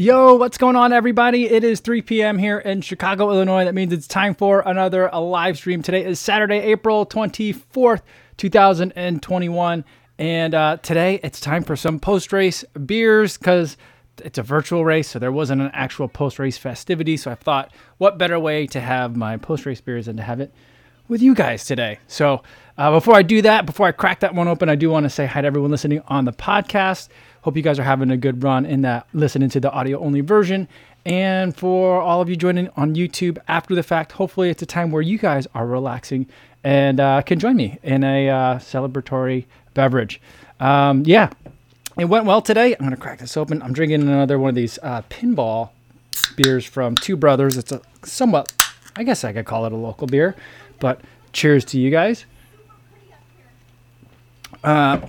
Yo, what's going on, everybody? It is 3 p.m. here in Chicago, Illinois. That means it's time for another live stream. Today is Saturday, April 24th, 2021. And uh, today it's time for some post race beers because it's a virtual race, so there wasn't an actual post race festivity. So I thought, what better way to have my post race beers than to have it with you guys today? So uh, before I do that, before I crack that one open, I do want to say hi to everyone listening on the podcast. Hope you guys are having a good run in that listening to the audio only version. And for all of you joining on YouTube after the fact, hopefully it's a time where you guys are relaxing and uh, can join me in a uh, celebratory beverage. Um, yeah, it went well today. I'm going to crack this open. I'm drinking another one of these uh, pinball beers from Two Brothers. It's a somewhat, I guess I could call it a local beer, but cheers to you guys. Uh,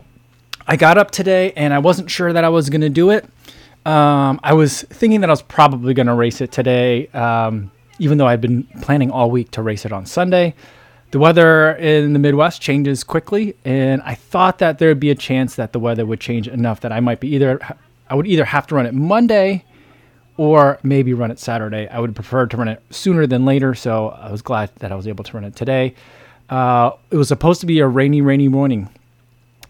I got up today and I wasn't sure that I was going to do it. Um, I was thinking that I was probably going to race it today, um, even though I'd been planning all week to race it on Sunday. The weather in the Midwest changes quickly, and I thought that there would be a chance that the weather would change enough that I might be either I would either have to run it Monday or maybe run it Saturday. I would prefer to run it sooner than later, so I was glad that I was able to run it today. Uh, it was supposed to be a rainy, rainy morning,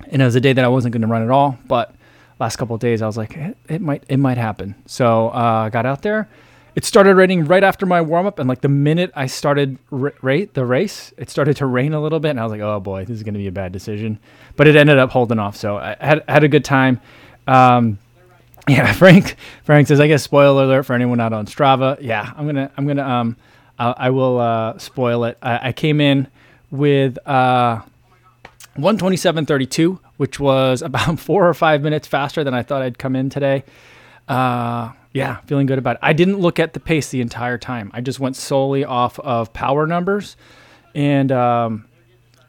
and it was a day that I wasn't going to run at all. But last couple of days, I was like, it, it might, it might happen. So uh, I got out there. It started raining right after my warm up, and like the minute I started r- rate the race, it started to rain a little bit, and I was like, oh boy, this is going to be a bad decision. But it ended up holding off, so I had had a good time. Um, yeah, Frank. Frank says, I guess spoiler alert for anyone out on Strava. Yeah, I'm gonna, I'm gonna, um, I, I will uh, spoil it. I, I came in with uh, 127.32, which was about four or five minutes faster than I thought I'd come in today. Uh, yeah, feeling good about it. I didn't look at the pace the entire time. I just went solely off of power numbers, and um,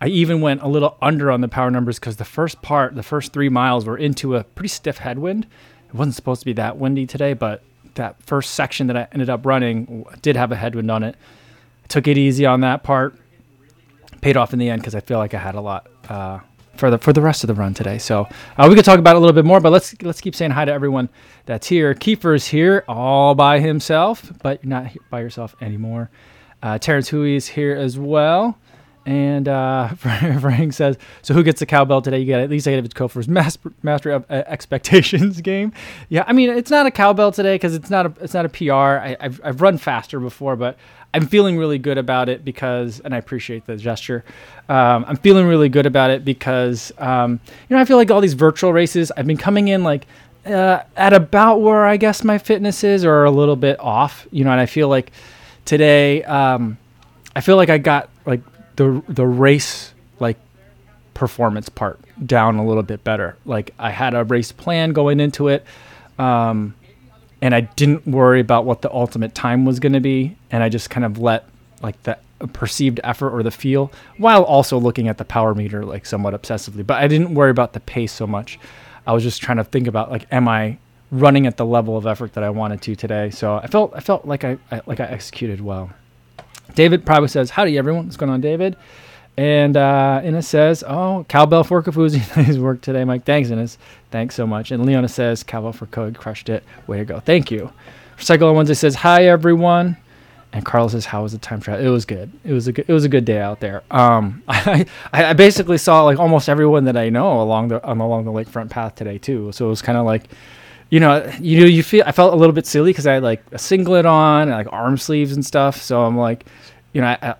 I even went a little under on the power numbers because the first part, the first three miles, were into a pretty stiff headwind. It wasn't supposed to be that windy today, but that first section that I ended up running did have a headwind on it. I took it easy on that part. Paid off in the end because I feel like I had a lot uh, for the for the rest of the run today. So uh, we could talk about it a little bit more, but let's let's keep saying hi to everyone that's here. Kiefer's here all by himself, but you're not by yourself anymore. Uh, Terrence is here as well. And uh, Frank says, "So who gets the cowbell today? You got at least eight of its Kofor's master, mastery of uh, expectations game. Yeah, I mean it's not a cowbell today because it's not a it's not a PR. I, have I've run faster before, but I'm feeling really good about it because, and I appreciate the gesture. Um, I'm feeling really good about it because, um, you know, I feel like all these virtual races, I've been coming in like uh, at about where I guess my fitness is or a little bit off, you know, and I feel like today, um, I feel like I got like the, the race, like performance part down a little bit better. Like I had a race plan going into it. Um, and I didn't worry about what the ultimate time was going to be, and I just kind of let like the perceived effort or the feel while also looking at the power meter like somewhat obsessively. But I didn't worry about the pace so much. I was just trying to think about like, am I running at the level of effort that I wanted to today? So I felt I felt like I, I like I executed well. David probably says, "Howdy everyone, what's going on, David?" And uh, Innes says, "Oh, cowbell for Kofuzi, nice work today, Mike. Thanks, Innes. Thanks so much." And Leona says, "Cowbell for Code, crushed it. Way to go. Thank you." Recycle on Wednesday says, "Hi everyone." And Carl says, "How was the time trial? It was good. It was a good, it was a good day out there. Um, I, I basically saw like almost everyone that I know along the um, along the lakefront path today too. So it was kind of like, you know, you you feel I felt a little bit silly because I had like a singlet on and like arm sleeves and stuff. So I'm like, you know, I,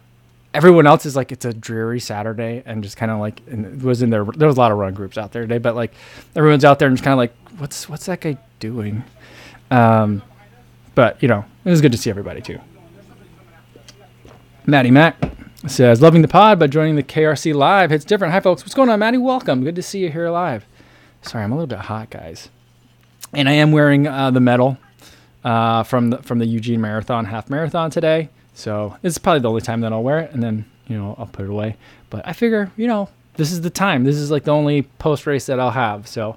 everyone else is like it's a dreary Saturday and just kind of like and was in there. There was a lot of run groups out there today, but like everyone's out there and just kind of like, what's what's that guy doing? Um, but you know, it was good to see everybody too. Maddie Mac says, loving the pod by joining the KRC live. It's different. Hi folks, what's going on, Maddie? Welcome. Good to see you here live. Sorry, I'm a little bit hot, guys. And I am wearing uh, the medal uh, from the from the Eugene Marathon half marathon today. So it's probably the only time that I'll wear it, and then you know I'll put it away. But I figure you know this is the time. This is like the only post race that I'll have. So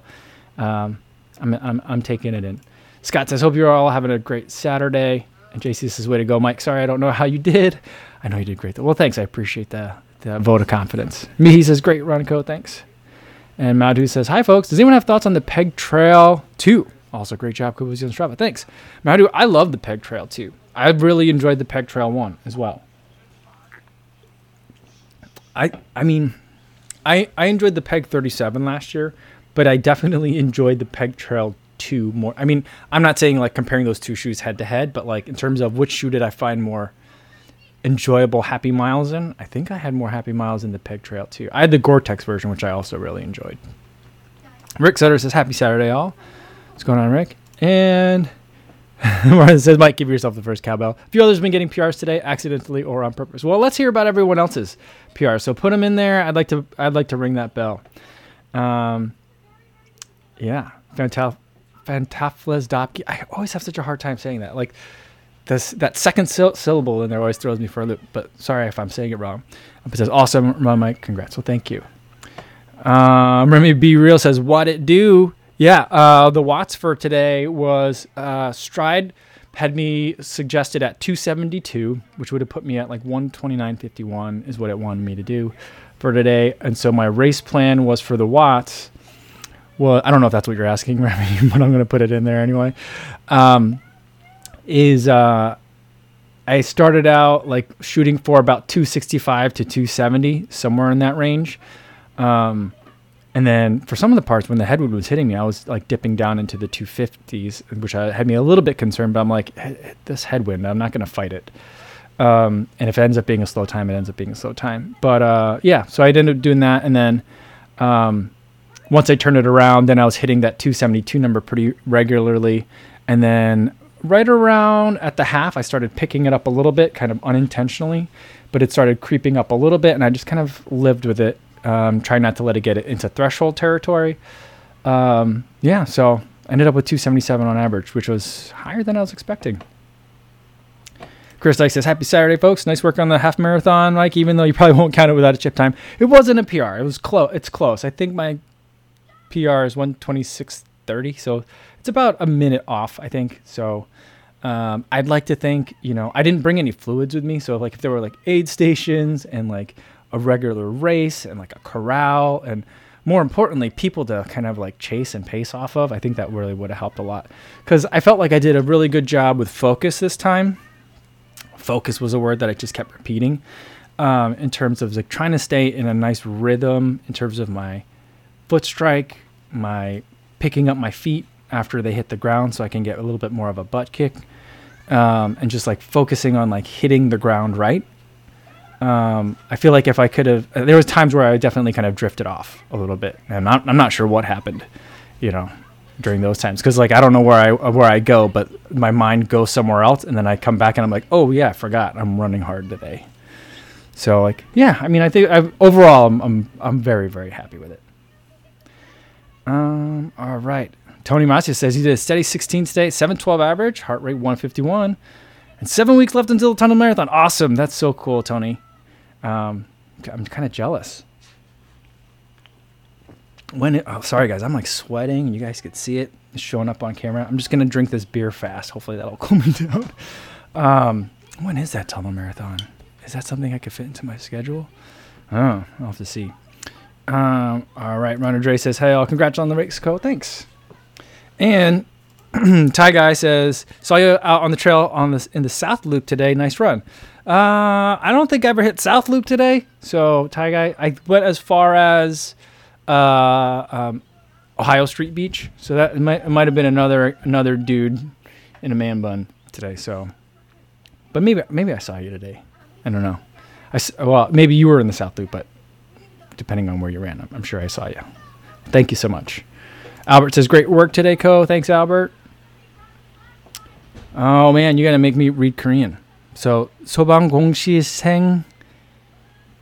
um, I'm, I'm I'm taking it in. Scott says, "Hope you're all having a great Saturday." And JC says, "Way to go, Mike. Sorry, I don't know how you did. I know you did great. Well, thanks. I appreciate the the vote of confidence." Mihi says, "Great run, Co. Thanks." And Madhu says, "Hi, folks. Does anyone have thoughts on the Peg Trail 2 Also, great job, Kofuzi on Strava. Thanks. Madu, I love the peg trail too. I really enjoyed the peg trail one as well. I I mean, I I enjoyed the peg 37 last year, but I definitely enjoyed the peg trail two more. I mean, I'm not saying like comparing those two shoes head to head, but like in terms of which shoe did I find more enjoyable happy miles in, I think I had more happy miles in the peg trail two. I had the Gore-Tex version, which I also really enjoyed. Rick Sutter says, Happy Saturday, all. What's going on, Rick? And Martin says, Mike, give yourself the first cowbell. A few others have been getting PRs today, accidentally or on purpose. Well, let's hear about everyone else's PR. So put them in there. I'd like to. I'd like to ring that bell. Um, yeah, Fantaf-. I always have such a hard time saying that. Like this, that second syll- syllable in there always throws me for a loop. But sorry if I'm saying it wrong. But It says, "Awesome, Mike. Congrats." Well, thank you. Um, Remy B Real says, "What it do?" Yeah, uh, the watts for today was uh, Stryd had me suggested at 272, which would have put me at like 129.51 is what it wanted me to do for today. And so my race plan was for the watts. Well, I don't know if that's what you're asking, Remy, but I'm going to put it in there anyway. Um, is uh, I started out like shooting for about 265 to 270, somewhere in that range. Um, and then for some of the parts, when the headwind was hitting me, I was like dipping down into the 250s, which I, had me a little bit concerned. But I'm like, this headwind, I'm not going to fight it. Um, and if it ends up being a slow time, it ends up being a slow time. But uh, yeah, so I ended up doing that. And then um, once I turned it around, then I was hitting that 272 number pretty regularly. And then right around at the half, I started picking it up a little bit, kind of unintentionally, but it started creeping up a little bit. And I just kind of lived with it um, try not to let it get into threshold territory. Um, yeah, so I ended up with 277 on average, which was higher than I was expecting. Chris Dyke says, Happy Saturday, folks. Nice work on the half marathon, Mike, even though you probably won't count it without a chip time. It wasn't a PR. It was close. It's close. I think my PR is 126.30. So it's about a minute off, I think. So um, I'd like to think, you know, I didn't bring any fluids with me. So, like, if there were like aid stations and like a regular race and like a corral and more importantly people to kind of like chase and pace off of. I think that really would have helped a lot. Because i felt like i did a really good job with focus this time. Focus was a word that i just kept repeating um, in terms of like trying to stay in a nice rhythm in terms of my foot strike my picking up my feet after they hit the ground so i can get a little bit more of a butt kick um, and just like focusing on like hitting the ground right um, I feel like if I could have, there was times where I definitely kind of drifted off a little bit, and I'm not, I'm not sure what happened, you know, during those times because like I don't know where I where I go, but my mind goes somewhere else, and then I come back and I'm like, oh yeah, I forgot I'm running hard today. So like yeah, I mean I think I've, overall I'm, I'm I'm very very happy with it. Um, all right. Tony Masia says he did a steady 16 today, 712 average, heart rate 151, and seven weeks left until the tunnel marathon. Awesome. That's so cool, Tony. Um, I'm kind of jealous. When it, oh, sorry guys, I'm like sweating. You guys could see it showing up on camera. I'm just gonna drink this beer fast. Hopefully that'll cool me down. Um, when is that tunnel marathon? Is that something I could fit into my schedule? Oh, I'll have to see. Um, all right, Runner Dre says, "Hey, all, congrats on the race, co. Thanks." And Ty Guy says, "Saw you out on the trail on this in the South Loop today. Nice run." Uh, I don't think I ever hit South Loop today. So, Ty Guy, I went as far as uh, um, Ohio Street Beach. So that might, might have been another another dude in a man bun today. So, but maybe maybe I saw you today. I don't know. I well maybe you were in the South Loop, but depending on where you ran, I'm, I'm sure I saw you. Thank you so much. Albert says, "Great work today, Co. Thanks, Albert." Oh man, you gotta make me read Korean. So 소방공시생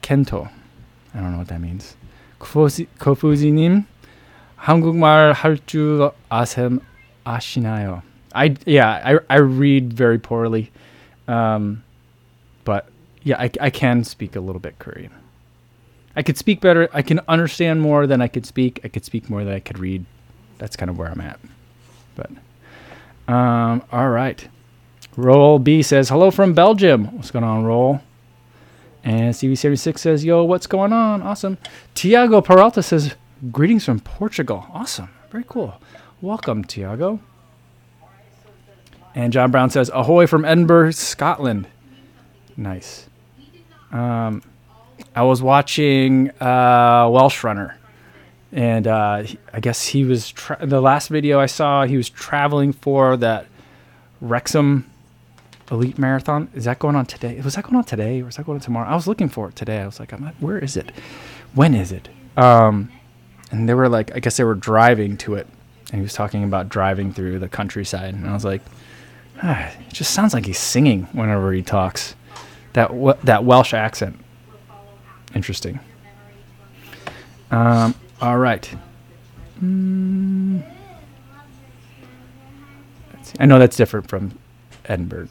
켄토. I don't know what that means. 코푸지님 한국말 할 줄 아셈 아시나요? I yeah I I read very poorly, um, but yeah I I can speak a little bit Korean. I could speak better. I can understand more than I could speak. I could speak more than I could read. That's kind of where I'm at. But um, all right. Roll B says, hello from Belgium. What's going on, Roll? And CV76 says, yo, what's going on? Awesome. Tiago Peralta says, greetings from Portugal. Awesome. Very cool. Welcome, Tiago. And John Brown says, Ahoy from Edinburgh, Scotland. Nice. Um, I was watching uh, Welsh Runner. And uh, I guess he was, tra- the last video I saw, he was traveling for that Wrexham Elite Marathon. Is that going on today? Was that going on today or was that going on tomorrow? I was looking for it today. I was like, I'm not, where is it? When is it? Um, and they were like, I guess they were driving to it. And he was talking about driving through the countryside. And I was like, ah, it just sounds like he's singing whenever he talks. That, that Welsh accent. Interesting. Um, all right. Mm. I know that's different from Edinburgh,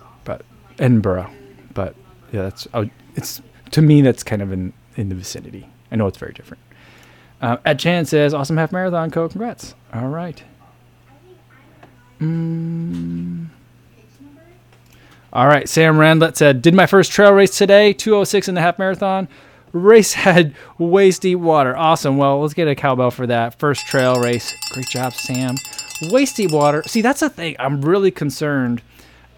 Edinburgh, but yeah, that's it's to me that's kind of in in the vicinity. I know it's very different. Uh, at Chan says, "Awesome half marathon, co. Congrats." All right. Mm. All right. Sam Randlet said, "Did my first trail race today, 206 and a half marathon. Race had waist deep water. Awesome. Well, let's get a cowbell for that first trail race. Great job, Sam. Waist deep water. See, that's the thing. I'm really concerned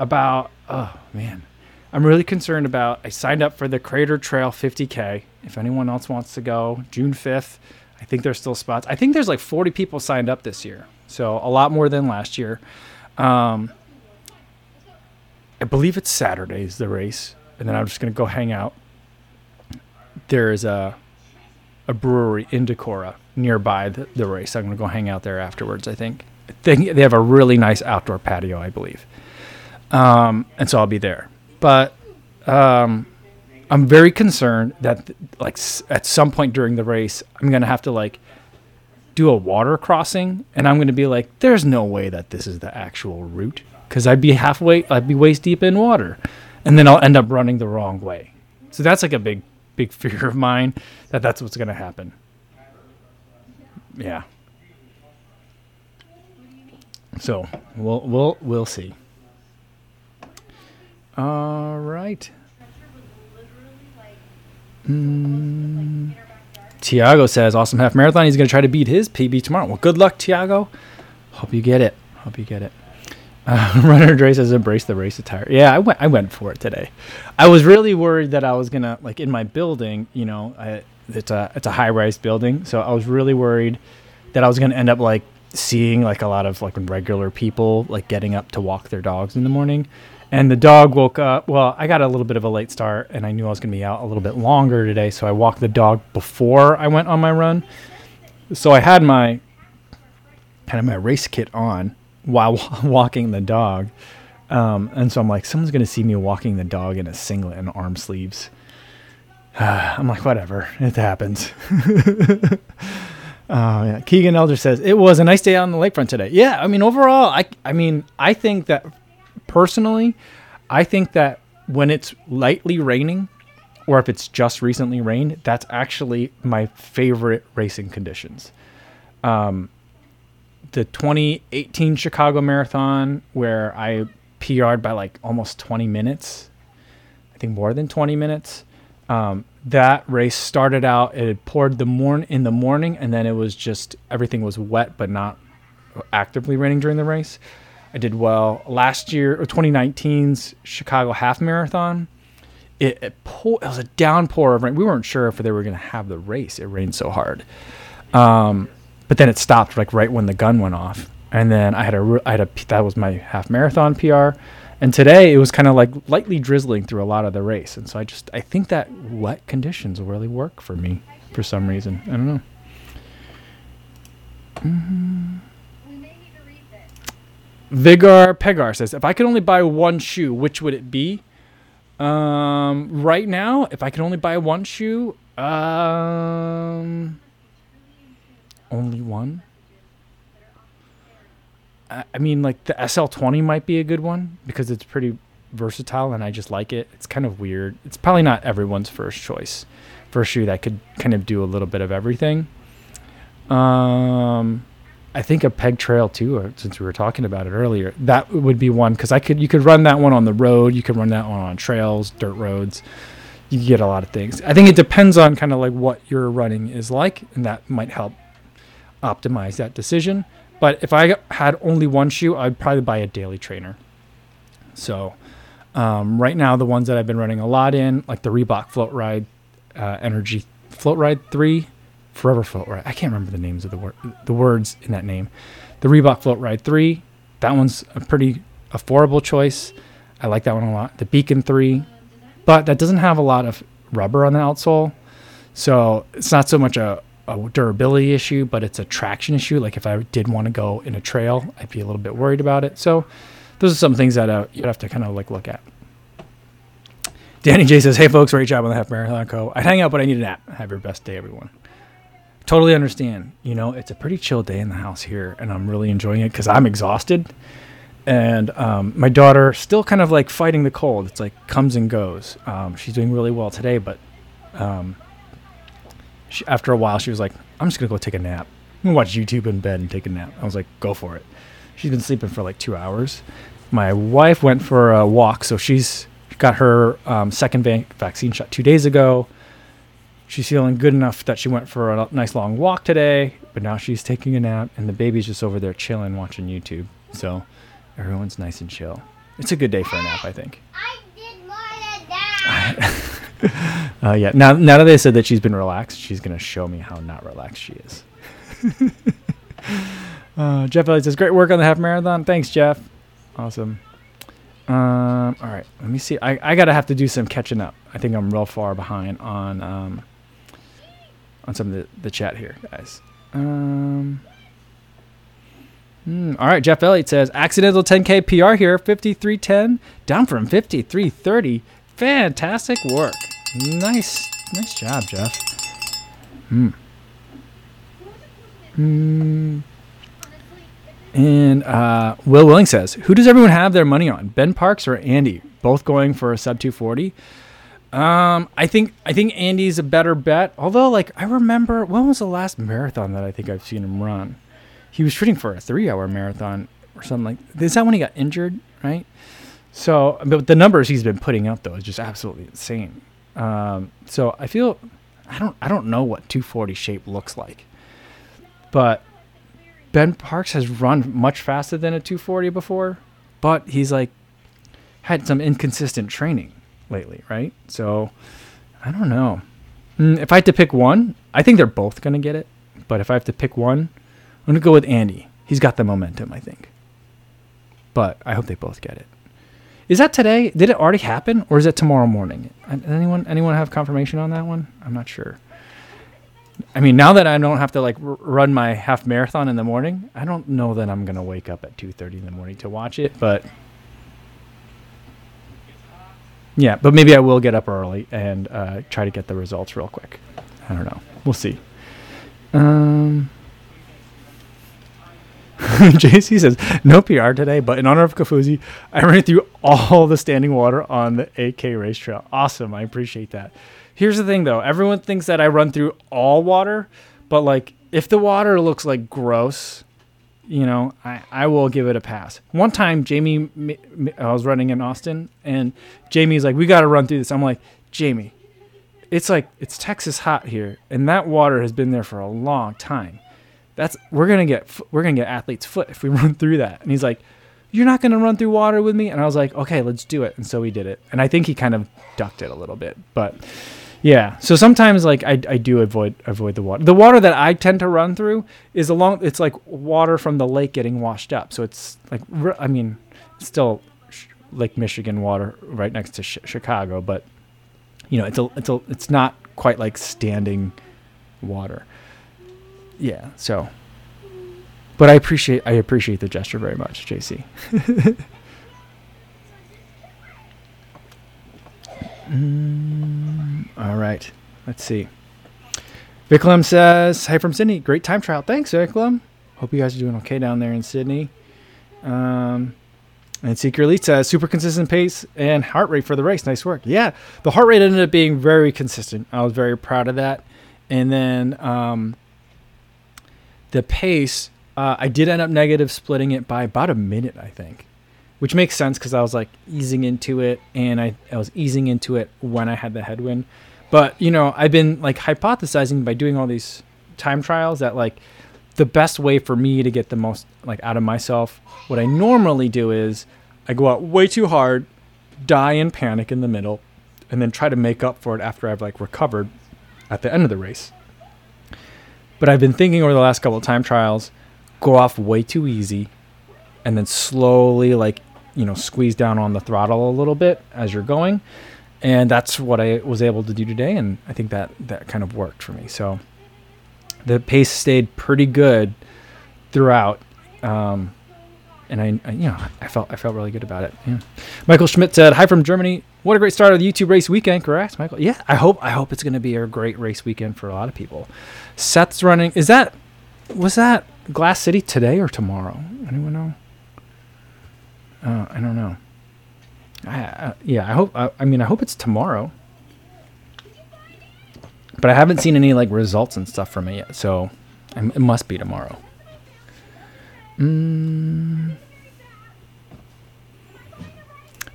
about. Oh man, I'm really concerned about. I signed up for the Crater Trail 50K. If anyone else wants to go, June 5th. I think there's still spots. I think there's like 40 people signed up this year, so a lot more than last year. Um, I believe it's Saturdays the race, and then I'm just gonna go hang out. There is a a brewery in Decorah nearby the, the race. I'm gonna go hang out there afterwards. I think. They, they have a really nice outdoor patio, I believe, um, and so I'll be there. But um, I'm very concerned that like at some point during the race, I'm gonna have to like do a water crossing, and I'm gonna be like, "There's no way that this is the actual route," because I'd be halfway, I'd be waist deep in water, and then I'll end up running the wrong way. So that's like a big, big fear of mine that that's what's gonna happen. Yeah. So we'll we'll we'll see. All right. Mm. Tiago says, "Awesome half marathon. He's going to try to beat his PB tomorrow." Well, good luck, Tiago. Hope you get it. Hope you get it. Uh, Runner Dre says, "Embrace the race attire." Yeah, I went. I went for it today. I was really worried that I was gonna like in my building. You know, I, it's a it's a high rise building, so I was really worried that I was gonna end up like seeing like a lot of like regular people like getting up to walk their dogs in the morning and the dog woke up. Well, I got a little bit of a late start, and I knew I was going to be out a little bit longer today, so I walked the dog before I went on my run. So I had my kind of my race kit on while walking the dog, um, and so I'm like, someone's going to see me walking the dog in a singlet and arm sleeves. I'm like, whatever, it happens. Oh yeah. Keegan Elder says it was a nice day out on the lakefront today. Yeah, I mean overall, I I mean I think that personally, I think that when it's lightly raining, or if it's just recently rained, that's actually my favorite racing conditions. Um, the 2018 Chicago Marathon, where I PR'd by like almost 20 minutes, I think more than 20 minutes. Um, that race started out, it had poured the morn in the morning, and then it was just everything was wet, but not actively raining during the race. I did well last year or 2019's Chicago Half Marathon. It, it, pour, it was a downpour of rain. We weren't sure if they were going to have the race. It rained so hard, um, but then it stopped like right when the gun went off. And then I had a I had a that was my half marathon PR, and today it was kind of like lightly drizzling through a lot of the race. And so I just I think that wet conditions really work for me for some reason. I don't know. Mm-hmm. Vigar Pegar says, if I could only buy one shoe, which would it be? Um, right now, if I could only buy one shoe, um, only one. I, mean, like the SL20 might be a good one because it's pretty versatile and I just like it. It's kind of weird. It's probably not everyone's first choice for a shoe that could kind of do a little bit of everything. Um, I think a peg trail too, since we were talking about it earlier. That would be one because I could you could run that one on the road. You could run that one on trails, dirt roads. You get a lot of things. I think it depends on kind of like what your running is like, and that might help optimize that decision. But if I had only one shoe, I'd probably buy a daily trainer. So um, right now, the ones that I've been running a lot in, like the Reebok Floatride uh, Energy Floatride 3, Forever Floatride. I can't remember the names of the, wor- the words in that name. The Reebok Floatride 3, that one's a pretty affordable choice. I like that one a lot. The Beacon 3, but that doesn't have a lot of rubber on the outsole. So it's not so much a, a durability issue, but it's a traction issue. Like if I did want to go in a trail, I'd be a little bit worried about it. So those are some things that uh, you'd have to kind of like look at. Danny J says, "Hey folks, great job on the half marathon co. I'd hang out, but I need a nap. Have your best day, everyone." Totally understand. You know, it's a pretty chill day in the house here, and I'm really enjoying it because I'm exhausted, and um, my daughter still kind of like fighting the cold. It's like comes and goes. Um, she's doing really well today, but um, she, after a while, she was like, "I'm just gonna go take a nap. I'm gonna watch YouTube in bed and take a nap." I was like, "Go for it." She's been sleeping for like two hours. My wife went for a walk, so she's got her um, second va- vaccine shot two days ago. She's feeling good enough that she went for a nice long walk today, but now she's taking a nap, and the baby's just over there chilling, watching YouTube. So everyone's nice and chill. It's a good day for a nap, I think. I did more than that. Uh, yeah. Now, now that they said that she's been relaxed, she's gonna show me how not relaxed she is. uh, Jeff Elliott says, "Great work on the half marathon. Thanks, Jeff. Awesome. Um, all right, let me see. I, I gotta have to do some catching up. I think I'm real far behind on um, on some of the, the chat here, guys. Um, hmm, all right, Jeff Elliott says accidental 10k PR here, 5310, down from 5330. Fantastic work. Nice, nice job, Jeff. Hmm. Hmm. And uh, Will Willing says, "Who does everyone have their money on? Ben Parkes or Andy? Both going for a sub 240." Um, I think I think Andy's a better bet. Although, like, I remember when was the last marathon that I think I've seen him run? He was shooting for a three-hour marathon or something like. Is that when he got injured? Right. So, but the numbers he's been putting up though is just absolutely insane. Um, so I feel I don't I don't know what 240 shape looks like, but Ben Parkes has run much faster than a 240 before, but he's like had some inconsistent training lately, right? So I don't know. Mm, if I had to pick one, I think they're both going to get it. But if I have to pick one, I'm going to go with Andy. He's got the momentum, I think. But I hope they both get it. Is that today? Did it already happen, or is it tomorrow morning? Anyone anyone have confirmation on that one? I'm not sure. I mean, now that I don't have to like r- run my half marathon in the morning, I don't know that I'm gonna wake up at 2:30 in the morning to watch it. But yeah, but maybe I will get up early and uh, try to get the results real quick. I don't know. We'll see. Um. JC says no PR today, but in honor of Kofuzi, I ran through all the standing water on the AK race trail. Awesome, I appreciate that. Here's the thing though, everyone thinks that I run through all water, but like if the water looks like gross, you know, I, I will give it a pass. One time, Jamie, I was running in Austin, and Jamie's like, "We got to run through this." I'm like, "Jamie, it's like it's Texas hot here, and that water has been there for a long time. That's we're gonna get we're gonna get athlete's foot if we run through that." And he's like, "You're not gonna run through water with me?" And I was like, "Okay, let's do it." And so we did it, and I think he kind of ducked it a little bit, but. Yeah. So sometimes like I, I do avoid avoid the water. The water that I tend to run through is along it's like water from the lake getting washed up. So it's like I mean, still Lake Michigan water right next to sh- Chicago, but you know, it's a it's a it's not quite like standing water. Yeah. So but I appreciate I appreciate the gesture very much, JC. Mm, all right. Let's see. Viklam says, Hi from Sydney. Great time trial. Thanks, Viklam. Hope you guys are doing okay down there in Sydney. Um, and Seeker Elite says, Super consistent pace and heart rate for the race. Nice work. Yeah, the heart rate ended up being very consistent. I was very proud of that. And then um, the pace, uh, I did end up negative splitting it by about a minute, I think which makes sense because I was like easing into it and I, I was easing into it when I had the headwind. But, you know, I've been like hypothesizing by doing all these time trials that like the best way for me to get the most like out of myself, what I normally do is I go out way too hard, die in panic in the middle, and then try to make up for it after I've like recovered at the end of the race. But I've been thinking over the last couple of time trials, go off way too easy, and then slowly like you know squeeze down on the throttle a little bit as you're going, and that's what I was able to do today, and I think that that kind of worked for me. So the pace stayed pretty good throughout. Um, and I, I, you know, I felt I felt really good about it. Yeah. Michael Schmidt said, "Hi from Germany. What a great start of the YouTube race weekend." Correct, Michael. Yeah, I hope I hope it's going to be a great race weekend for a lot of people. Seth's running. Is that was that Glass City today or tomorrow? Anyone know? Uh, I don't know. I, uh, yeah, I hope. I, I mean, I hope it's tomorrow. But I haven't seen any like results and stuff from it yet, so it must be tomorrow. Mm.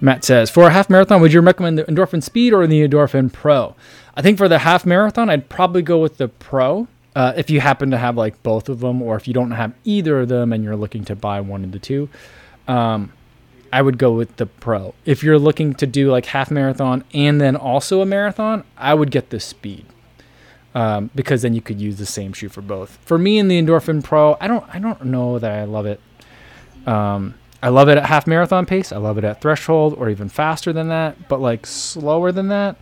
Matt says, for a half marathon, would you recommend the Endorphin Speed or the Endorphin Pro? I think for the half marathon, I'd probably go with the Pro. Uh, if you happen to have like both of them, or if you don't have either of them and you're looking to buy one of the two, um, I would go with the Pro. If you're looking to do like half marathon and then also a marathon, I would get the Speed um, because then you could use the same shoe for both. For me in the Endorphin Pro, I don't I don't know that I love it. Um, I love it at half marathon pace. I love it at threshold or even faster than that. But like slower than that,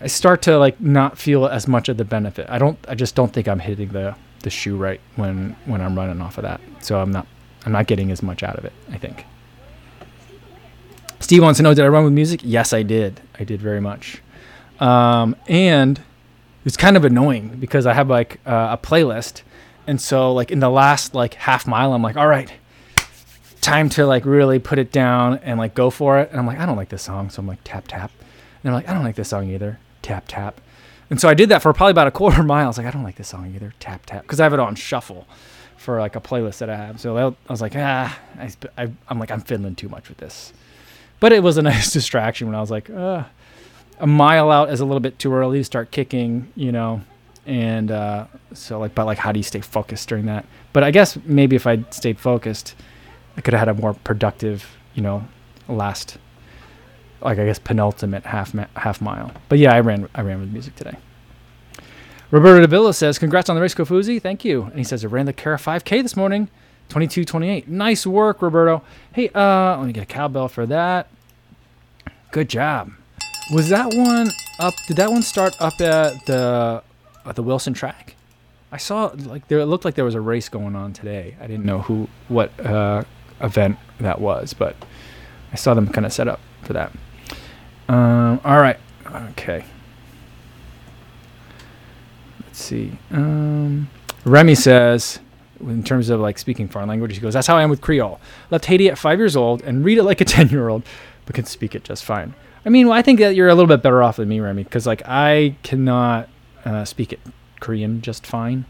I start to like not feel as much of the benefit. I don't. I just don't think I'm hitting the the shoe right when when I'm running off of that. So I'm not I'm not getting as much out of it. I think. Steve wants to know: Did I run with music? Yes, I did. I did very much. Um, and it's kind of annoying because I have like uh, a playlist, and so like in the last like half mile, I'm like, all right, time to like really put it down and like go for it. And I'm like, I don't like this song, so I'm like tap tap, and I'm like, I don't like this song either, tap tap. And so I did that for probably about a quarter mile. I was like, I don't like this song either, tap tap, because I have it on shuffle for like a playlist that I have. So I was like, ah, I, I, I'm like, I'm fiddling too much with this. But it was a nice distraction when I was like, uh, a mile out is a little bit too early to start kicking, you know, and uh, so like, but like, how do you stay focused during that? But I guess maybe if I stayed focused, I could have had a more productive, you know, last, like I guess penultimate half ma- half mile. But yeah, I ran I ran with music today. Roberto De Davila says, "Congrats on the race, Kofuzi. Thank you." And he says, "I ran the CARA 5K this morning, 22:28. Nice work, Roberto. Hey, uh, let me get a cowbell for that. Good job." Was that one up? Did that one start up at the at the Wilson track? I saw like there. It looked like there was a race going on today. I didn't know who what uh, event that was, but I saw them kind of set up for that. Um, all right. Okay. Let's see. Um, Remy says, in terms of like speaking foreign languages. he goes, "That's how I am with Creole. Left Haiti at five years old and read it like a ten-year-old, but can speak it just fine." I mean, well, I think that you're a little bit better off than me, Remy, because like I cannot uh, speak it Korean just fine.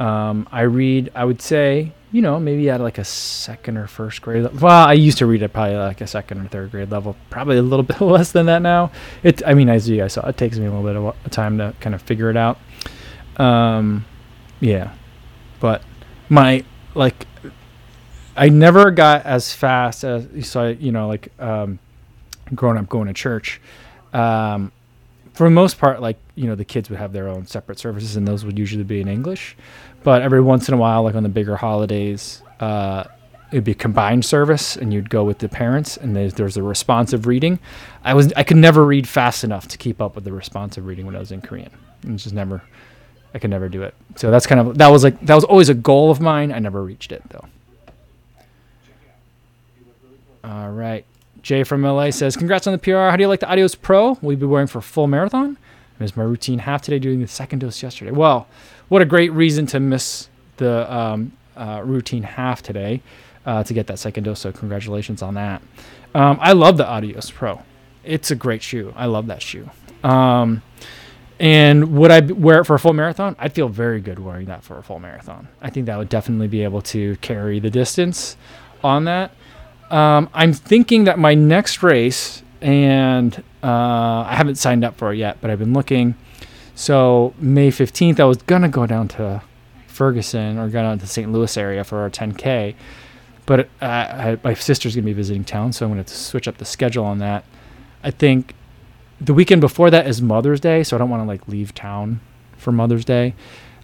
Um, I read, I would say, you know, maybe at like a second or first grade. Le- well, I used to read at probably like a second or third grade level. Probably a little bit less than that now. It, I mean, as you guys saw, it takes me a little bit of time to kind of figure it out. Um, yeah, but my like, I never got as fast as you saw. You know, like um, growing up going to church. Um, for the most part, like you know, the kids would have their own separate services, and those would usually be in English. But every once in a while, like on the bigger holidays, uh, it'd be a combined service, and you'd go with the parents, and there's, there's a responsive reading. I was I could never read fast enough to keep up with the responsive reading when I was in Korean. It just never, I could never do it. So that's kind of that was like that was always a goal of mine. I never reached it though. All right. Jay from LA says, Congrats on the PR. How do you like the Adios Pro? Will you be wearing for full marathon? I missed my routine half today doing the second dose yesterday. Well, what a great reason to miss the um, uh, routine half today uh, to get that second dose. So, congratulations on that. Um, I love the Adios Pro. It's a great shoe. I love that shoe. Um, and would I wear it for a full marathon? I'd feel very good wearing that for a full marathon. I think that would definitely be able to carry the distance on that. Um, I'm thinking that my next race, and uh, I haven't signed up for it yet, but I've been looking. So May 15th, I was gonna go down to Ferguson or go down to St. Louis area for our 10K, But uh, I, my sister's gonna be visiting town, so I'm gonna switch up the schedule on that. I think the weekend before that is Mother's Day, so I don't want to like leave town for Mother's Day.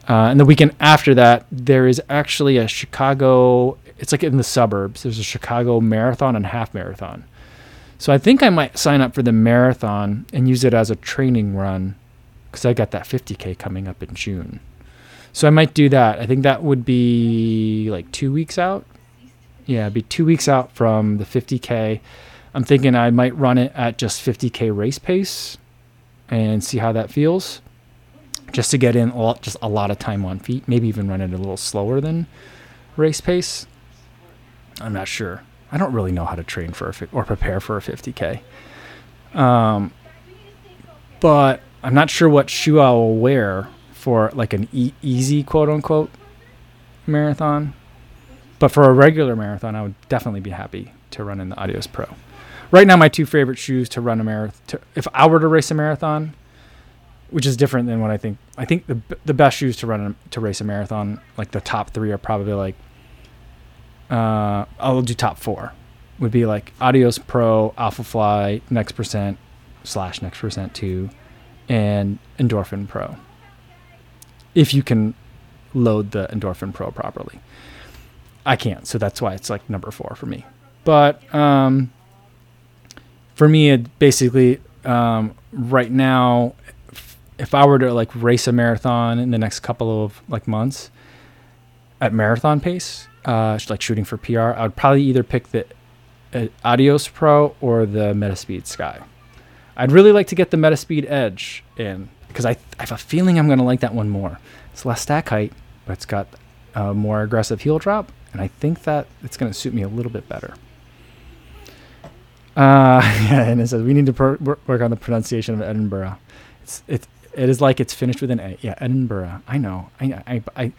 Uh, and the weekend after that, there is actually a Chicago. It's like in the suburbs. There's a Chicago marathon and half marathon. So I think I might sign up for the marathon and use it as a training run because I got that 50k coming up in June. So I might do that. I think that would be like two weeks out. Yeah, it'd be two weeks out from the 50k. I'm thinking I might run it at just 50k race pace and see how that feels. Just to get in a lot, just a lot of time on feet, maybe even run it a little slower than race pace. I'm not sure. I don't really know how to train for fi- or prepare for a 50k. Um, but I'm not sure what shoe I will wear for like an e- easy quote unquote marathon. But for a regular marathon, I would definitely be happy to run in the Adios Pro. Right now, my two favorite shoes to run a marathon, if I were to race a marathon, which is different than what I think. I think the the best shoes to run to race a marathon, like the top three, are probably like. Uh, I'll do top four. Would be like Adios Pro, Alphafly, Next Percent, slash Next Percent Two, and Endorphin Pro. If you can load the Endorphin Pro properly, I can't, so that's why it's like number four for me. But um, for me, it basically um, right now, if- I were to like race a marathon in the next couple of like months at marathon pace, uh, like shooting for PR, I would probably either pick the uh, Adios Pro or the Metaspeed Sky. I'd really like to get the Metaspeed Edge in because I, I have a feeling I'm going to like that one more. It's less stack height, but it's got a more aggressive heel drop, and I think that it's going to suit me a little bit better. Uh, yeah, and it says we need to work on the pronunciation of Edinburgh. It's it it is like it's finished with an A. Yeah, Edinburgh. I know. I I I,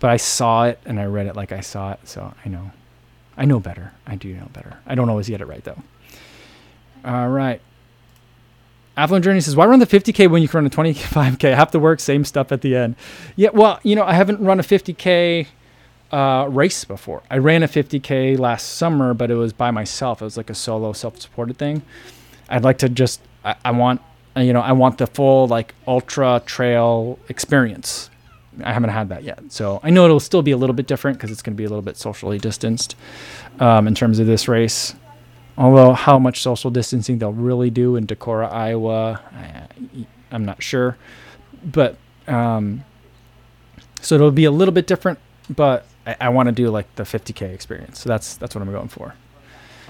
but I saw it and I read it like I saw it, so I know. I know better. I do know better. I don't always get it right though. All right. Affluent Journey says, "Why run the 50k when you can run a 25k? Have to work, same stuff at the end." Yeah, well, you know, I haven't run a 50k uh, race before. I ran a 50k last summer, but it was by myself. It was like a solo, self-supported thing. I'd like to just, I, I want, uh, you know, I want the full like ultra trail experience. I haven't had that yet, so I know it'll still be a little bit different because it's going to be a little bit socially distanced um, in terms of this race. Although how much social distancing they'll really do in Decorah, Iowa, I, I'm not sure. But um, so it'll be a little bit different, but I, I want to do like the 50k experience. So that's that's what I'm going for.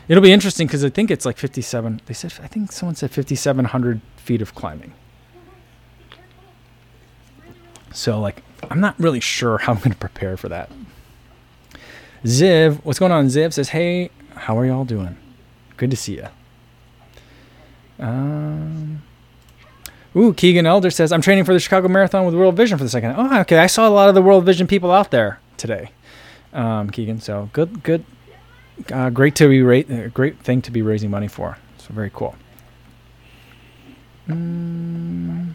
It'll be interesting because I think it's like 57. They said I think someone said 5,700 feet of climbing. So like I'm not really sure how I'm going to prepare for that. Ziv, what's going on? Ziv says, "Hey, how are y'all doing? Good to see you." Um. Ooh, Keegan Elder says, "I'm training for the Chicago Marathon with World Vision for the second. Oh, okay. I saw a lot of the World Vision people out there today, um, Keegan. So good, good, uh, great to be ra- uh, great thing to be raising money for. So very cool. Mm.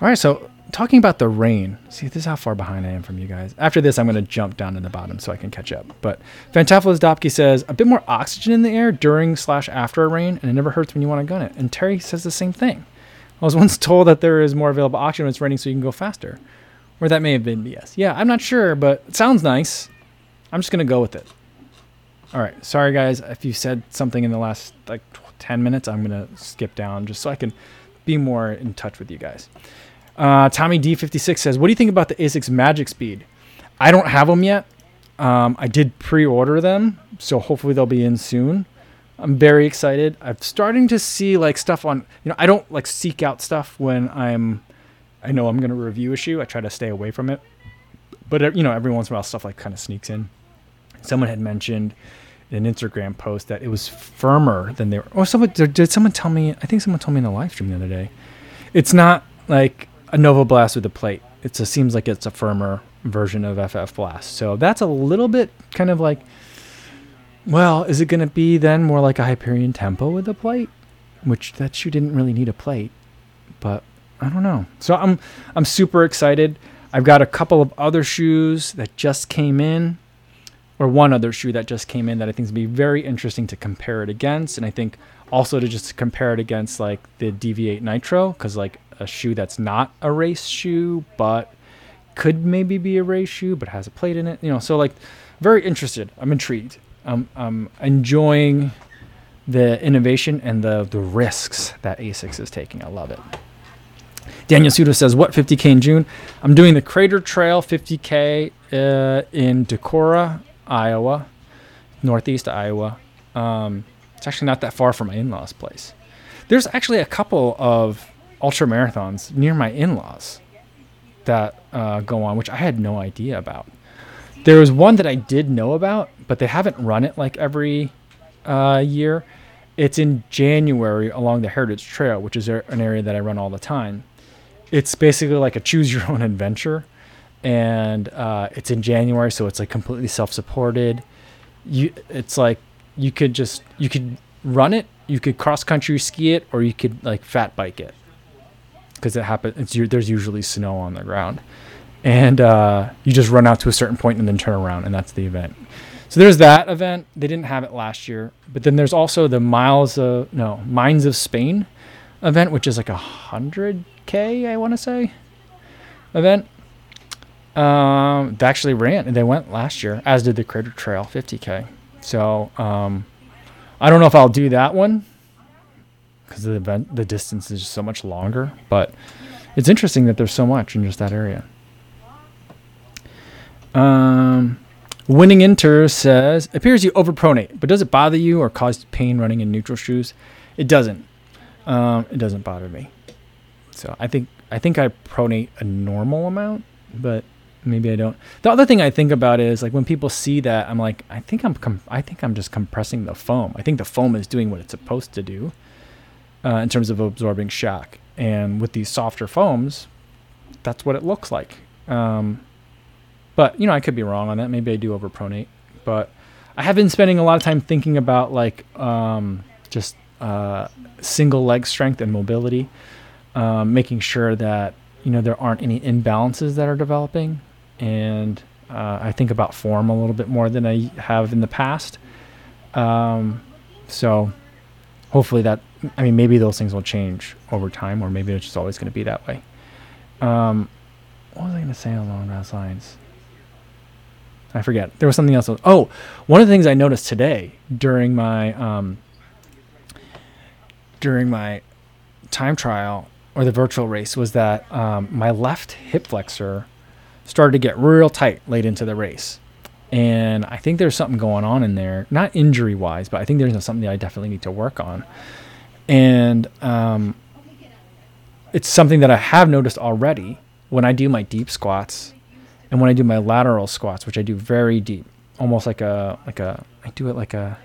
All right, so talking about the rain. See, this is how far behind I am from you guys. After this, I'm going to jump down to the bottom so I can catch up. But Fantafilis Dopke says a bit more oxygen in the air during slash after a rain, and it never hurts when you want to gun it. And Terry says the same thing. I was once told that there is more available oxygen when it's raining, so you can go faster. Or that may have been BS. Yeah, I'm not sure, but it sounds nice. I'm just going to go with it. All right, sorry guys if you said something in the last like 10 minutes. I'm going to skip down just so I can be more in touch with you guys. Uh, Tommy D56 says, "What do you think about the Asics Magic Speed? I don't have them yet. Um, I did pre-order them, so hopefully they'll be in soon. I'm very excited. I'm starting to see like stuff on. You know, I don't like seek out stuff when I'm. I know I'm going to review a shoe. I try to stay away from it. But you know, every once in a while, stuff like kind of sneaks in. Someone had mentioned in an Instagram post that it was firmer than they were. Or someone did, someone tell me? I think someone told me in the live stream the other day. It's not like a Novablast with a plate. It's a seems like it's a firmer version of FF Blast. So that's a little bit kind of like, well, is it going to be then more like a Hyperion Tempo with a plate? Which that shoe didn't really need a plate, but I don't know. So I'm I'm super excited. I've got a couple of other shoes that just came in, or one other shoe that just came in that I think is going to be very interesting to compare it against, and I think also to just compare it against like the Deviate Nitro, because like a shoe that's not a race shoe, but could maybe be a race shoe, but has a plate in it, you know. So like, very interested. I'm intrigued. I'm, I'm enjoying the innovation and the the risks that Asics is taking. I love it. Daniel Suda says, "What 50k in June? I'm doing the Crater Trail 50k uh, in Decorah, Iowa, northeast Iowa. Um, it's actually not that far from my in-laws' place. There's actually a couple of ultra marathons near my in-laws that uh, go on, which I had no idea about. There was one that I did know about, but they haven't run it like every uh, year. It's in January along the Heritage Trail, which is an area that I run all the time. It's basically like a choose your own adventure and uh, it's in january so it's like completely self-supported. You it's like you could just you could run it you could cross country ski it or you could like fat bike it. Because it happens it's there's usually snow on the ground and uh, you just run out to a certain point and then turn around and that's the event so there's that event they didn't have it last year but then there's also the miles of no mines of spain event which is like a hundred K, I want to say, event. Um, they actually ran and they went last year, as did the Crater Trail 50K. So um, I don't know if I'll do that one because the event, the distance is so much longer. But it's interesting that there's so much in just that area. Um, Winning Inter says, appears you overpronate, but does it bother you or cause pain running in neutral shoes? It doesn't. Um, it doesn't bother me. So I think I think I pronate a normal amount, but maybe I don't. The other thing I think about is like when people see that, I'm like, I think I'm com- I think I'm just compressing the foam. I think the foam is doing what it's supposed to do uh, in terms of absorbing shock. And with these softer foams, that's what it looks like. Um, but you know, I could be wrong on that. Maybe I do overpronate, but I have been spending a lot of time thinking about like um, just uh, single leg strength and mobility um, making sure that you know there aren't any imbalances that are developing, and uh, I think about form a little bit more than I have in the past. Um, so hopefully that I mean maybe those things will change over time, or maybe it's just always going to be that way. Um, what was I going to say along those lines? I forget. There was something else. Oh, one of the things I noticed today during my um, during my time trial or the virtual race was that um, my left hip flexor started to get real tight late into the race. And I think there's something going on in there, not injury wise, but I think there's something that I definitely need to work on. And um, it's something that I have noticed already when I do my deep squats and when I do my lateral squats, which I do very deep, almost like a, like a, I do it like a,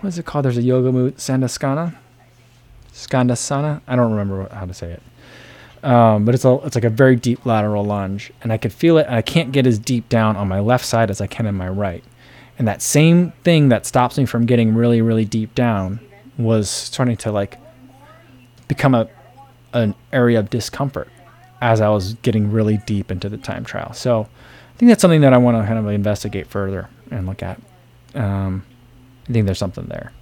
what is it called? There's a yoga move, Sandasana Skandasana. I don't remember how to say it. Um, but it's a it's like a very deep lateral lunge, and I could feel it. And I can't get as deep down on my left side as I can in my right. And that same thing that stops me from getting really really deep down was starting to like become a an area of discomfort as I was getting really deep into the time trial. So I think that's something that I want to kind of investigate further and look at. Um, I think there's something there.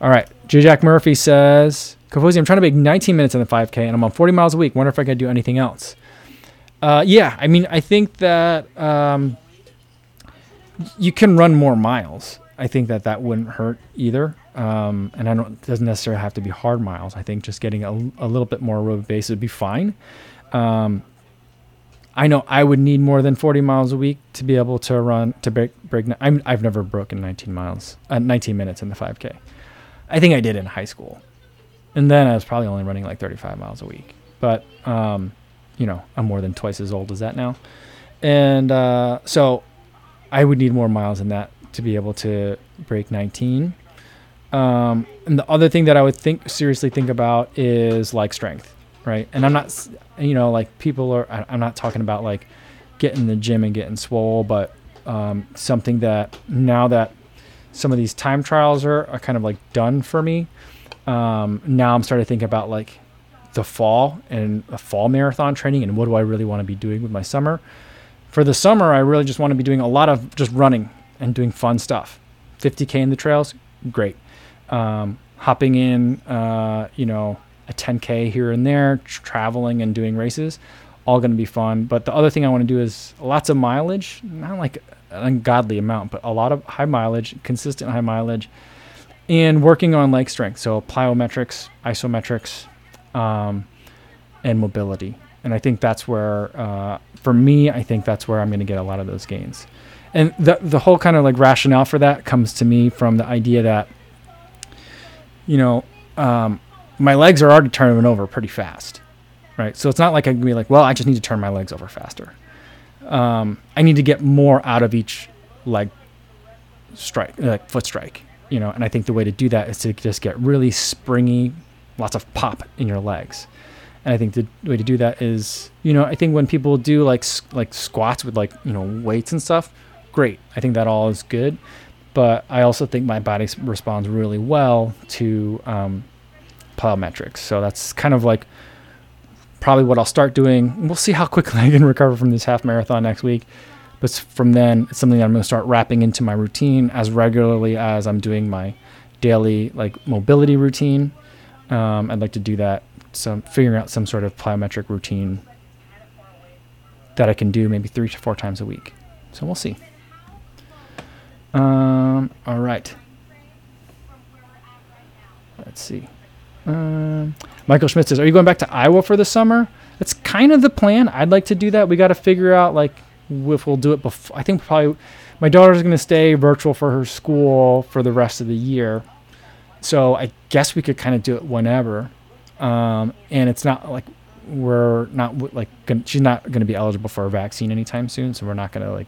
All right. J. Jack Murphy says, Kofuzi, I'm trying to make 19 minutes in the 5K and I'm on 40 miles a week. Wonder if I could do anything else. Uh, yeah, I mean, I think that um, you can run more miles. I think that that wouldn't hurt either. Um, and I don't, it doesn't necessarily have to be hard miles. I think just getting a, a little bit more road base would be fine. Um, I know I would need more than 40 miles a week to be able to run to break break. i have never broken 19 miles, uh, 19 minutes in the 5K. I think I did in high school. And then I was probably only running like 35 miles a week. But, um, you know, I'm more than twice as old as that now. And uh, so I would need more miles than that to be able to break 19. Um, and the other thing that I would think seriously think about is like strength, right? And I'm not, you know, like people are. I'm not talking about like getting in the gym and getting swole, but um, something that now that some of these time trials are, are kind of like done for me. Um, now I'm starting to think about like the fall and a fall marathon training and what do I really want to be doing with my summer. For the summer, I really just want to be doing a lot of just running and doing fun stuff. 50k in the trails, great. Um, hopping in, uh, you know, a 10k here and there, tr- traveling and doing races, all going to be fun. But the other thing I want to do is lots of mileage, not like an ungodly amount, but a lot of high mileage, consistent high mileage, and working on leg strength. So plyometrics, isometrics, um, and mobility. And I think that's where, uh, for me, I think that's where I'm going to get a lot of those gains. And the the whole kind of like rationale for that comes to me from the idea that, you know, um, my legs are already turning over pretty fast, right? So it's not like I can be like, well, I just need to turn my legs over faster. Um, I need to get more out of each leg strike, like foot strike, you know. And I think the way to do that is to just get really springy, lots of pop in your legs. And I think the way to do that is, you know, I think when people do like like squats with like you know weights and stuff, great. I think that all is good. But I also think my body responds really well to um, plyometrics. So that's kind of like probably what I'll start doing. We'll see how quickly I can recover from this half marathon next week. But from then, it's something that I'm going to start wrapping into my routine as regularly as I'm doing my daily like mobility routine. Um, I'd like to do that. So figuring out some sort of plyometric routine that I can do maybe three to four times a week. So we'll see. Um, all right. Let's see. Um, Michael Schmidt says, "Are you going back to Iowa for the summer?" That's kind of the plan. I'd like to do that. We got to figure out like if we'll do it before. I think probably my daughter's going to stay virtual for her school for the rest of the year, so I guess we could kind of do it whenever. Um, and it's not like we're not like she's not going to be eligible for a vaccine anytime soon, so we're not going to like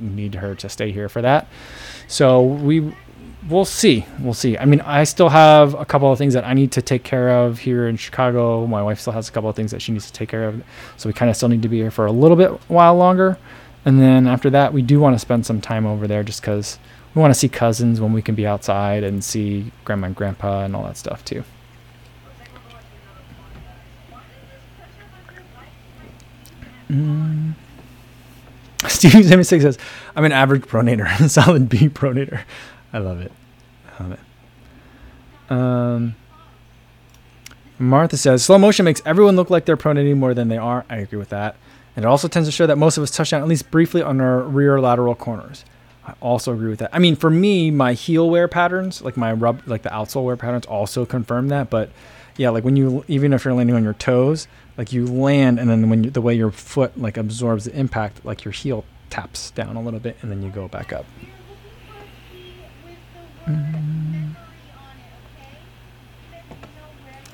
need her to stay here for that. So we we'll see. We'll see. I mean, I still have a couple of things that I need to take care of here in Chicago. My wife still has a couple of things that she needs to take care of. So we kind of still need to be here for a little bit while longer. And then after that, we do want to spend some time over there just because we want to see cousins when we can be outside and see grandma and grandpa and all that stuff too. Mm. Steve seventy-six says, "I'm an average pronator, a solid B pronator. I love it. I love it." Um, Martha says, "Slow motion makes everyone look like they're pronating more than they are." I agree with that, and it also tends to show that most of us touch down at least briefly on our rear lateral corners. I also agree with that. I mean, for me, my heel wear patterns, like my rub, like the outsole wear patterns, also confirm that. But yeah, like when you even if you're landing on your toes, like you land, and then when you, the way your foot like absorbs the impact, like your heel taps down a little bit, and then you go back up. Mm.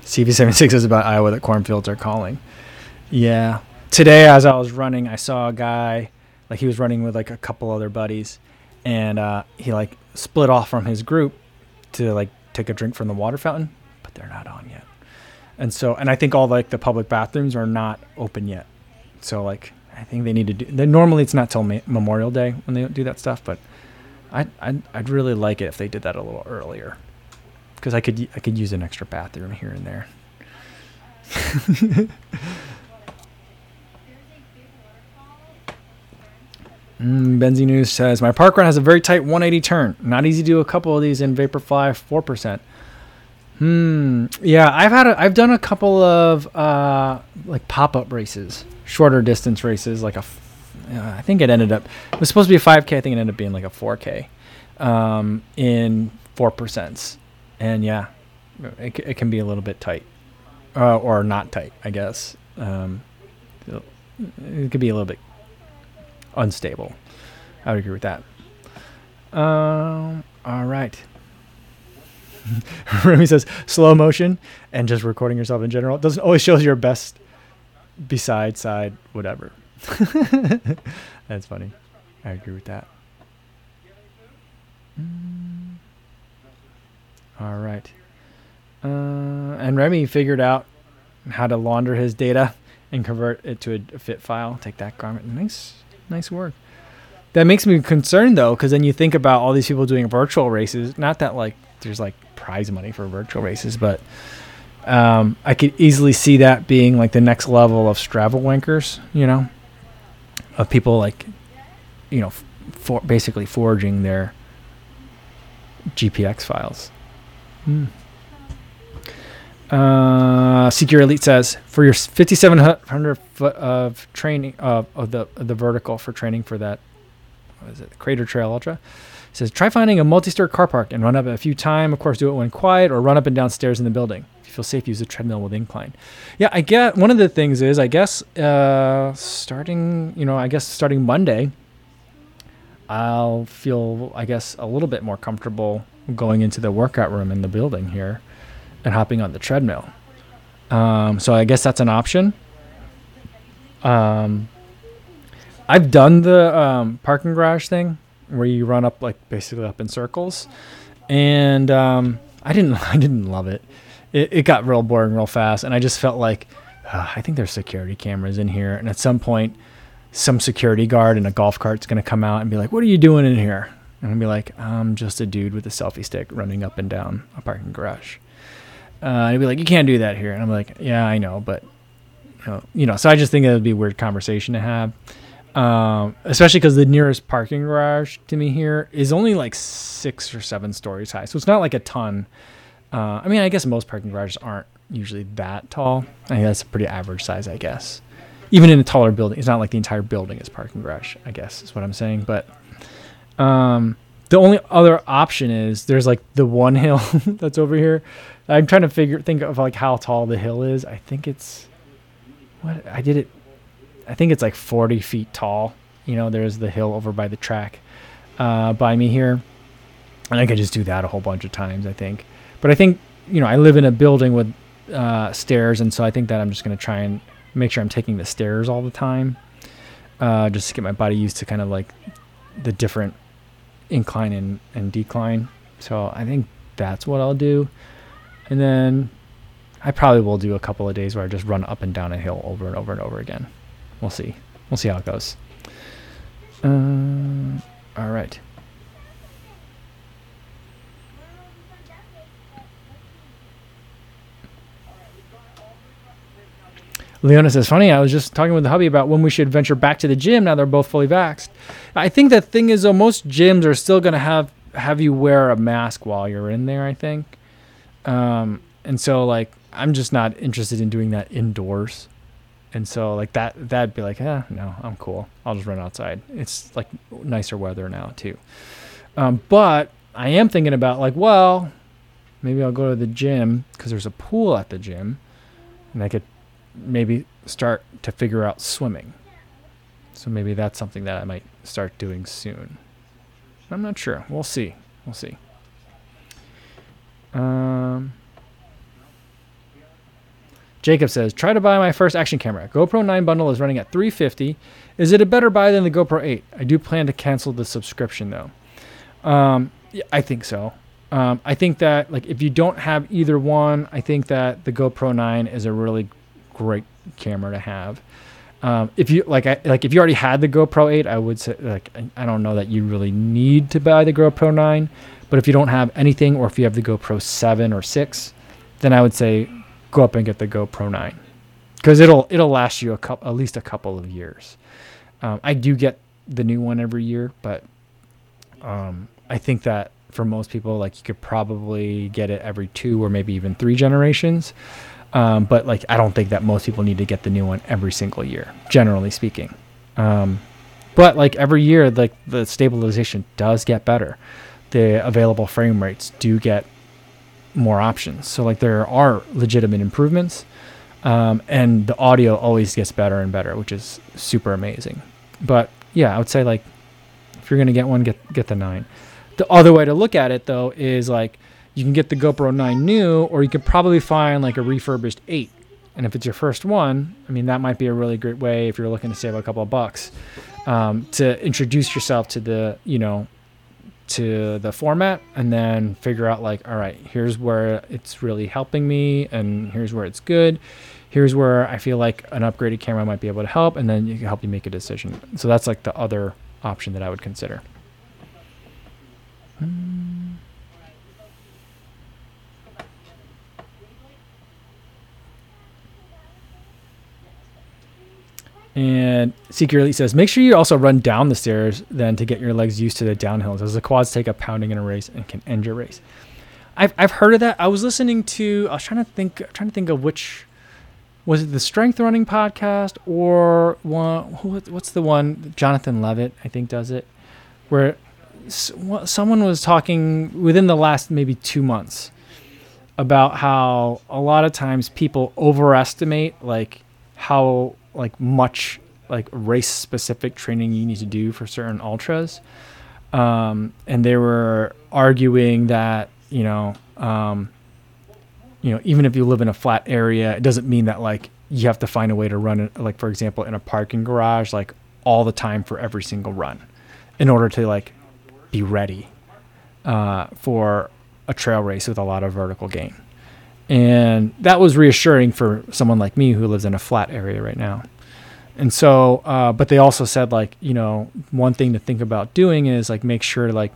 CV76 is about Iowa that cornfields are calling. Yeah. Today, as I was running, I saw a guy, like he was running with like a couple other buddies, and uh, he like split off from his group to like take a drink from the water fountain, but they're not on yet. And so, and I think all like the public bathrooms are not open yet. So like, I think they need to do. They, normally, it's not till Ma- Memorial Day when they do that stuff, but I'd, I'd I'd really like it if they did that a little earlier, because I could I could use an extra bathroom here and there. Mm, Benzie News says my park run has a very tight 180 turn. Not easy to do a couple of these in Vaporfly 4%. Hmm. Yeah, I've had a, I've done a couple of uh, like pop up races, shorter distance races. Like a, uh, I think it ended up it was supposed to be a 5k. I think it ended up being like a 4k, um, in four percents. And yeah, it, it can be a little bit tight, uh, or not tight, I guess. Um, it could be a little bit unstable. I would agree with that. Um. All right. Remy says slow motion and just recording yourself in general. Doesn't always show your best beside side whatever. That's funny. I agree with that. Mm. All right. Uh, and Remy figured out how to launder his data and convert it to a, a fit file. Take that Garmin. Nice, nice work. That makes me concerned though, because then you think about all these people doing virtual races. Not that like there's like prize money for virtual races, but um, I could easily see that being like the next level of Strava wankers, you know, of people like, you know, for basically forging their GPX files. Hmm. Uh, Secure Elite says for your 5,700 foot of training uh, of the of the vertical for training for that, what is it, Crater Trail Ultra. Says try finding a multi-story car park and run up a few times. Of course, do it when quiet or run up and down stairs in the building. If you feel safe, use a treadmill with incline. Yeah, I get one of the things is I guess uh, starting you know I guess starting Monday, I'll feel I guess a little bit more comfortable going into the workout room in the building here and hopping on the treadmill. Um, so I guess that's an option. Um, I've done the um, parking garage thing where you run up like basically up in circles, and um, I didn't I didn't love it. it. It got real boring real fast, and I just felt like uh, I think there's security cameras in here, and at some point, some security guard in a golf cart's gonna come out and be like, "What are you doing in here?" And I'd be like, "I'm just a dude with a selfie stick running up and down a parking garage." Uh, and he'd be like, "You can't do that here," and I'm like, "Yeah, I know, but you know, you know." So I just think it would be a weird conversation to have, um, especially because the nearest parking garage to me here is only like six or seven stories high, so it's not like a ton. Uh, I mean, I guess most parking garages aren't usually that tall. I think that's a pretty average size, I guess. Even in a taller building, it's not like the entire building is parking garage. I guess is what I'm saying, but. Um, the only other option is there's like the one hill that's over here. I'm trying to figure think of like how tall the hill is. I think it's what I did it. I think it's like 40 feet tall. You know, there's the hill over by the track uh, by me here, and I could just do that a whole bunch of times. I think, but I think you know I live in a building with uh, stairs, and so I think that I'm just gonna try and make sure I'm taking the stairs all the time, uh, just to get my body used to kind of like the different incline and, and decline. So I think that's what I'll do. And then I probably will do a couple of days where I just run up and down a hill over and over and over again. We'll see. We'll see how it goes. Uh, all right. Leona says, funny, I was just talking with the hubby about when we should venture back to the gym now they're both fully vaxxed. I think the thing is, though, most gyms are still going to have have you wear a mask while you're in there, I think. Um, and so, like, I'm just not interested in doing that indoors. And so, like, that, that'd be like, eh, no, I'm cool. I'll just run outside. It's like nicer weather now, too. Um, but I am thinking about, like, well, maybe I'll go to the gym because there's a pool at the gym and I could maybe start to figure out swimming. So maybe that's something that I might start doing soon. I'm not sure. We'll see. We'll see. Um, Jacob says, "Try to buy my first action camera. GoPro 9 bundle is running at 350. Is it a better buy than the GoPro 8? I do plan to cancel the subscription though. Um, yeah, I think so. Um, I think that like if you don't have either one, I think that the GoPro 9 is a really great camera to have. Um, if you like, I, like if you already had the GoPro 8, I would say like I don't know that you really need to buy the GoPro 9, but if you don't have anything, or if you have the GoPro 7 or 6, then I would say go up and get the GoPro 9 because it'll it'll last you a couple at least a couple of years. Um, I do get the new one every year, but um, I think that for most people, like you could probably get it every two or maybe even three generations. Um, but like, I don't think that most people need to get the new one every single year, generally speaking. Um, but like every year, like the stabilization does get better. The available frame rates do get more options. So like there are legitimate improvements, um, and the audio always gets better and better, which is super amazing. But yeah, I would say like if you're gonna get one, get get the nine. The other way to look at it though is like you can get the GoPro 9 new, or you could probably find like a refurbished 8. And if it's your first one, I mean, that might be a really great way if you're looking to save a couple of bucks um, to introduce yourself to the, you know, to the format and then figure out like, all right, here's where it's really helping me and here's where it's good. Here's where I feel like an upgraded camera might be able to help, and then you can help you make a decision. So that's like the other option that I would consider. Hmm. And secretly says, make sure you also run down the stairs then to get your legs used to the downhills, as the quads take a pounding in a race and can end your race. I've, I've heard of that. I was listening to. I was trying to think. Trying to think of which was it the strength running podcast or one? What's the one? Jonathan Levitt, I think, does it, where someone was talking within the last maybe two months about how a lot of times people overestimate like how like much like race specific training you need to do for certain ultras um, and they were arguing that you know um, you know even if you live in a flat area it doesn't mean that like you have to find a way to run it like for example in a parking garage like all the time for every single run in order to like be ready uh, for a trail race with a lot of vertical gain. And that was reassuring for someone like me who lives in a flat area right now. And so, uh, but they also said like, you know, one thing to think about doing is like make sure like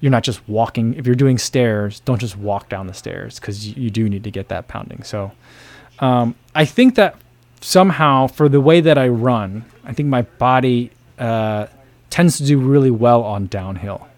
you're not just walking. If you're doing stairs, don't just walk down the stairs because you, you, do need to get that pounding. So, um, I think that somehow for the way that I run, I think my body uh, tends to do really well on downhill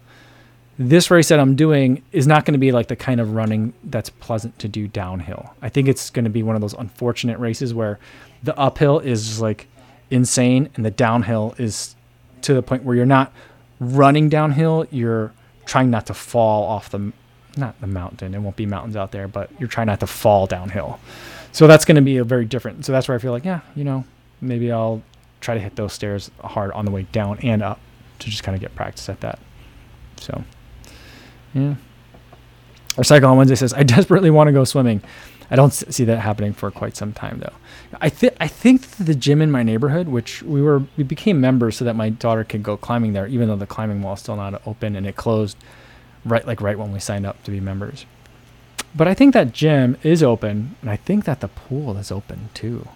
this race that I'm doing is not going to be like the kind of running that's pleasant to do downhill. I think it's going to be one of those unfortunate races where the uphill is like insane and the downhill is to the point where you're not running downhill, you're trying not to fall off the not the mountain. It won't be mountains out there, but you're trying not to fall downhill. So that's going to be a very different. So that's where I feel like, yeah, you know, maybe I'll try to hit those stairs hard on the way down and up to just kind of get practice at that. So yeah. Our cycle on Wednesday says, I desperately want to go swimming. I don't see that happening for quite some time though. I think I think the gym in my neighborhood, which we were we became members so that my daughter could go climbing there, even though the climbing wall is still not open and it closed right like right when we signed up to be members. But I think that gym is open, and I think that the pool is open too.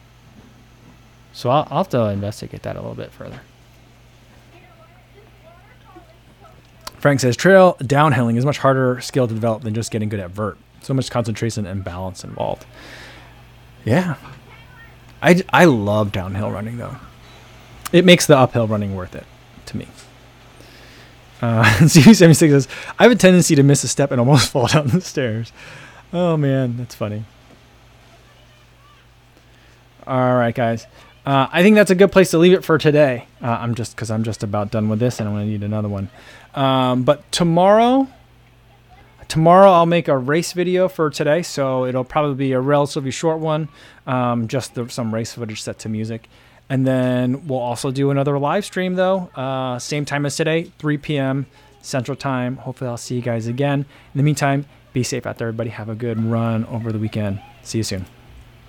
So I'll, I'll have to investigate that a little bit further. Frank says trail downhilling is much harder skill to develop than just getting good at vert. So much concentration and balance involved. Yeah. I, I love downhill running though. It makes the uphill running worth it to me. Uh, CV76 says, I have a tendency to miss a step and almost fall down the stairs. Oh man, that's funny. All right, guys. Uh, I think that's a good place to leave it for today. Uh, I'm just because I'm just about done with this and I'm going to need another one. Um, but tomorrow, tomorrow I'll make a race video for today, so it'll probably be a relatively short one, um, just the, some race footage set to music. And then we'll also do another live stream though, uh, same time as today, 3 p.m. Central Time. Hopefully, I'll see you guys again. In the meantime, be safe out there, everybody. Have a good run over the weekend. See you soon.